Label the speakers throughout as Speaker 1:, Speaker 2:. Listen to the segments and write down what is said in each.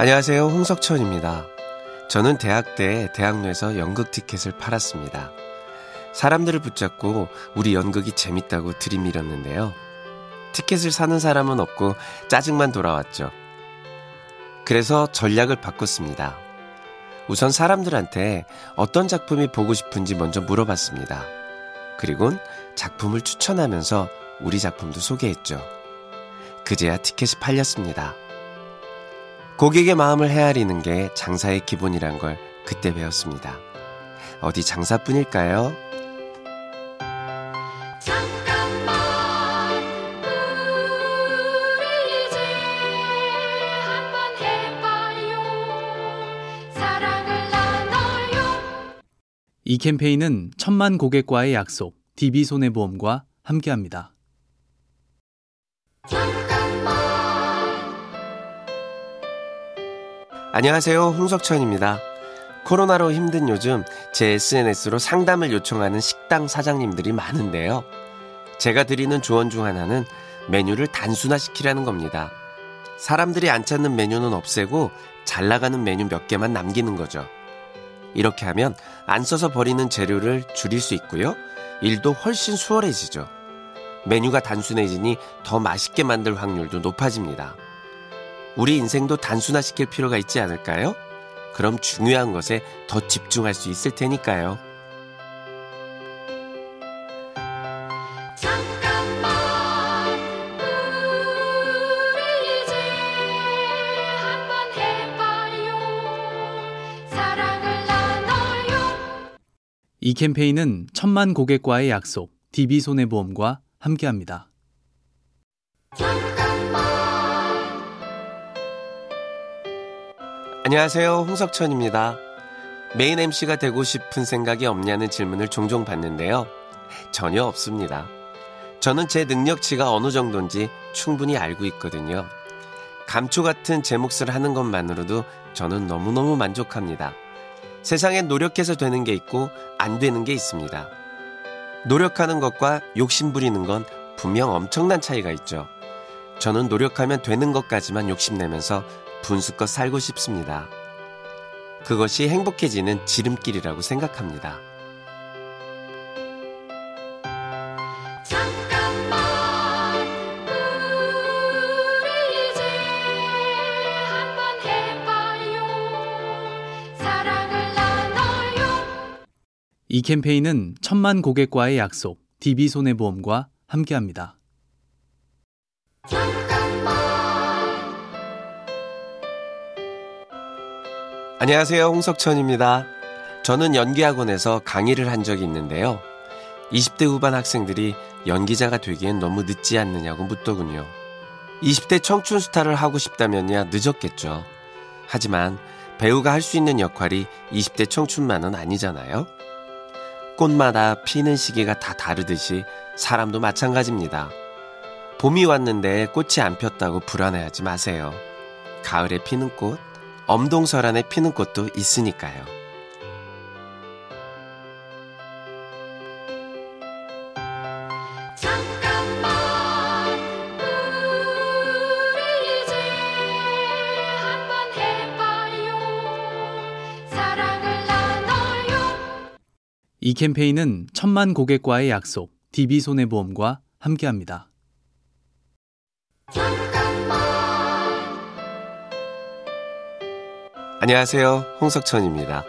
Speaker 1: 안녕하세요. 홍석천입니다. 저는 대학 때 대학로에서 연극 티켓을 팔았습니다. 사람들을 붙잡고 우리 연극이 재밌다고 들이밀었는데요. 티켓을 사는 사람은 없고 짜증만 돌아왔죠. 그래서 전략을 바꿨습니다. 우선 사람들한테 어떤 작품이 보고 싶은지 먼저 물어봤습니다. 그리곤 작품을 추천하면서 우리 작품도 소개했죠. 그제야 티켓이 팔렸습니다. 고객의 마음을 헤아리는 게 장사의 기본이란 걸 그때 배웠습니다. 어디 장사뿐일까요?
Speaker 2: 이 캠페인은 천만 고객과의 약속, DB손해보험과 함께합니다.
Speaker 1: 안녕하세요. 홍석천입니다. 코로나로 힘든 요즘 제 SNS로 상담을 요청하는 식당 사장님들이 많은데요. 제가 드리는 조언 중 하나는 메뉴를 단순화시키라는 겁니다. 사람들이 안 찾는 메뉴는 없애고 잘 나가는 메뉴 몇 개만 남기는 거죠. 이렇게 하면 안 써서 버리는 재료를 줄일 수 있고요. 일도 훨씬 수월해지죠. 메뉴가 단순해지니 더 맛있게 만들 확률도 높아집니다. 우리 인생도 단순화시킬 필요가 있지 않을까요? 그럼 중요한 것에 더 집중할 수 있을 테니까요.
Speaker 2: 이 캠페인은 천만 고객과의 약속, DB손해보험과 함께합니다.
Speaker 1: 안녕하세요. 홍석천입니다. 메인 MC가 되고 싶은 생각이 없냐는 질문을 종종 받는데요. 전혀 없습니다. 저는 제 능력치가 어느 정도인지 충분히 알고 있거든요. 감초 같은 제 몫을 하는 것만으로도 저는 너무너무 만족합니다. 세상엔 노력해서 되는 게 있고 안 되는 게 있습니다. 노력하는 것과 욕심 부리는 건 분명 엄청난 차이가 있죠. 저는 노력하면 되는 것까지만 욕심내면서 분수껏 살고 싶습니다. 그것이 행복해지는 지름길이라고 생각합니다.
Speaker 2: 이 캠페인은 천만 고객과의 약속, DB손해보험과 함께합니다.
Speaker 1: 안녕하세요. 홍석천입니다. 저는 연기학원에서 강의를 한 적이 있는데요. 20대 후반 학생들이 연기자가 되기엔 너무 늦지 않느냐고 묻더군요. 20대 청춘 스타를 하고 싶다면야 늦었겠죠. 하지만 배우가 할 수 있는 역할이 20대 청춘만은 아니잖아요. 꽃마다 피는 시기가 다 다르듯이 사람도 마찬가지입니다. 봄이 왔는데 꽃이 안 폈다고 불안해하지 마세요. 가을에 피는 꽃, 엄동설 안에 피는 꽃도 있으니까요.
Speaker 2: 이 캠페인은 천만 고객과의 약속, DB손해보험과 함께합니다.
Speaker 1: 안녕하세요. 홍석천입니다.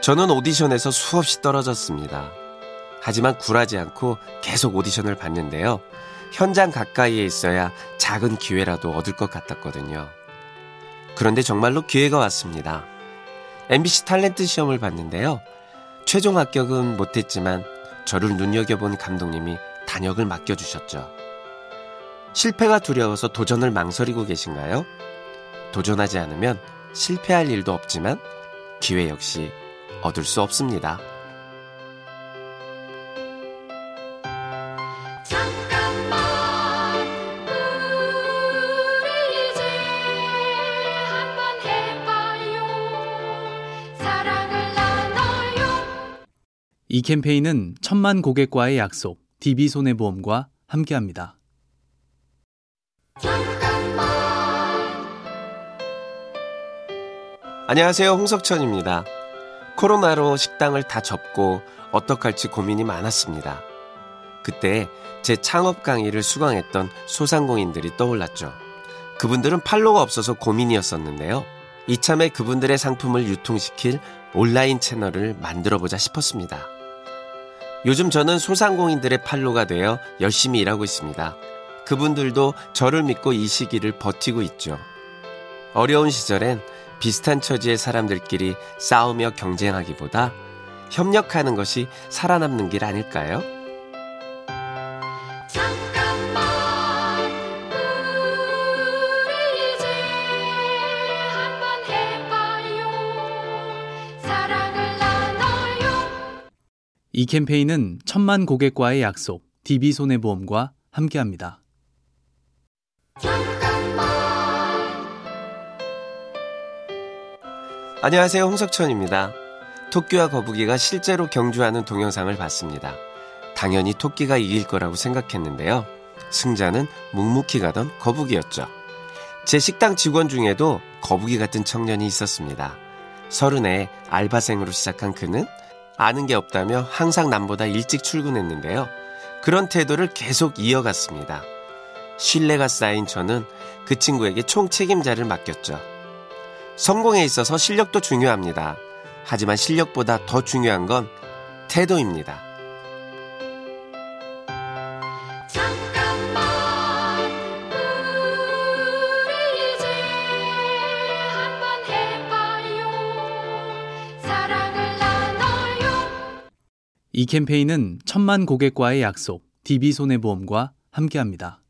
Speaker 1: 저는 오디션에서 수없이 떨어졌습니다. 하지만 굴하지 않고 계속 오디션을 봤는데요. 현장 가까이에 있어야 작은 기회라도 얻을 것 같았거든요. 그런데 정말로 기회가 왔습니다. MBC 탤런트 시험을 봤는데요. 최종 합격은 못했지만 저를 눈여겨본 감독님이 단역을 맡겨주셨죠. 실패가 두려워서 도전을 망설이고 계신가요? 도전하지 않으면 실패할 일도 없지만 기회 역시 얻을 수 없습니다.
Speaker 2: 이 캠페인은 천만 고객과의 약속, DB손해보험과 함께합니다.
Speaker 1: 안녕하세요. 홍석천입니다. 코로나로 식당을 다 접고 어떡할지 고민이 많았습니다. 그때 제 창업 강의를 수강했던 소상공인들이 떠올랐죠. 그분들은 팔로가 없어서 고민이었었는데요. 이참에 그분들의 상품을 유통시킬 온라인 채널을 만들어보자 싶었습니다. 요즘 저는 소상공인들의 팔로가 되어 열심히 일하고 있습니다. 그분들도 저를 믿고 이 시기를 버티고 있죠. 어려운 시절엔 비슷한 처지의 사람들끼리 싸우며 경쟁하기보다 협력하는 것이 살아남는 길 아닐까요?
Speaker 3: 잠깐만 우리 이제 한번 해봐요 사랑을 나눠요
Speaker 2: 이 캠페인은 천만 고객과의 약속, DB손해보험과 함께합니다.
Speaker 1: 안녕하세요. 홍석천입니다. 토끼와 거북이가 실제로 경주하는 동영상을 봤습니다. 당연히 토끼가 이길 거라고 생각했는데요. 승자는 묵묵히 가던 거북이였죠. 제 식당 직원 중에도 거북이 같은 청년이 있었습니다. 서른에 알바생으로 시작한 그는 아는 게 없다며 항상 남보다 일찍 출근했는데요. 그런 태도를 계속 이어갔습니다. 신뢰가 쌓인 저는 그 친구에게 총책임자를 맡겼죠. 성공에 있어서 실력도 중요합니다. 하지만 실력보다 더 중요한 건 태도입니다.
Speaker 3: 잠깐만 우리 이제 한번 해봐요 사랑을 나눠요
Speaker 2: 이 캠페인은 천만 고객과의 약속, DB손해보험과 함께합니다.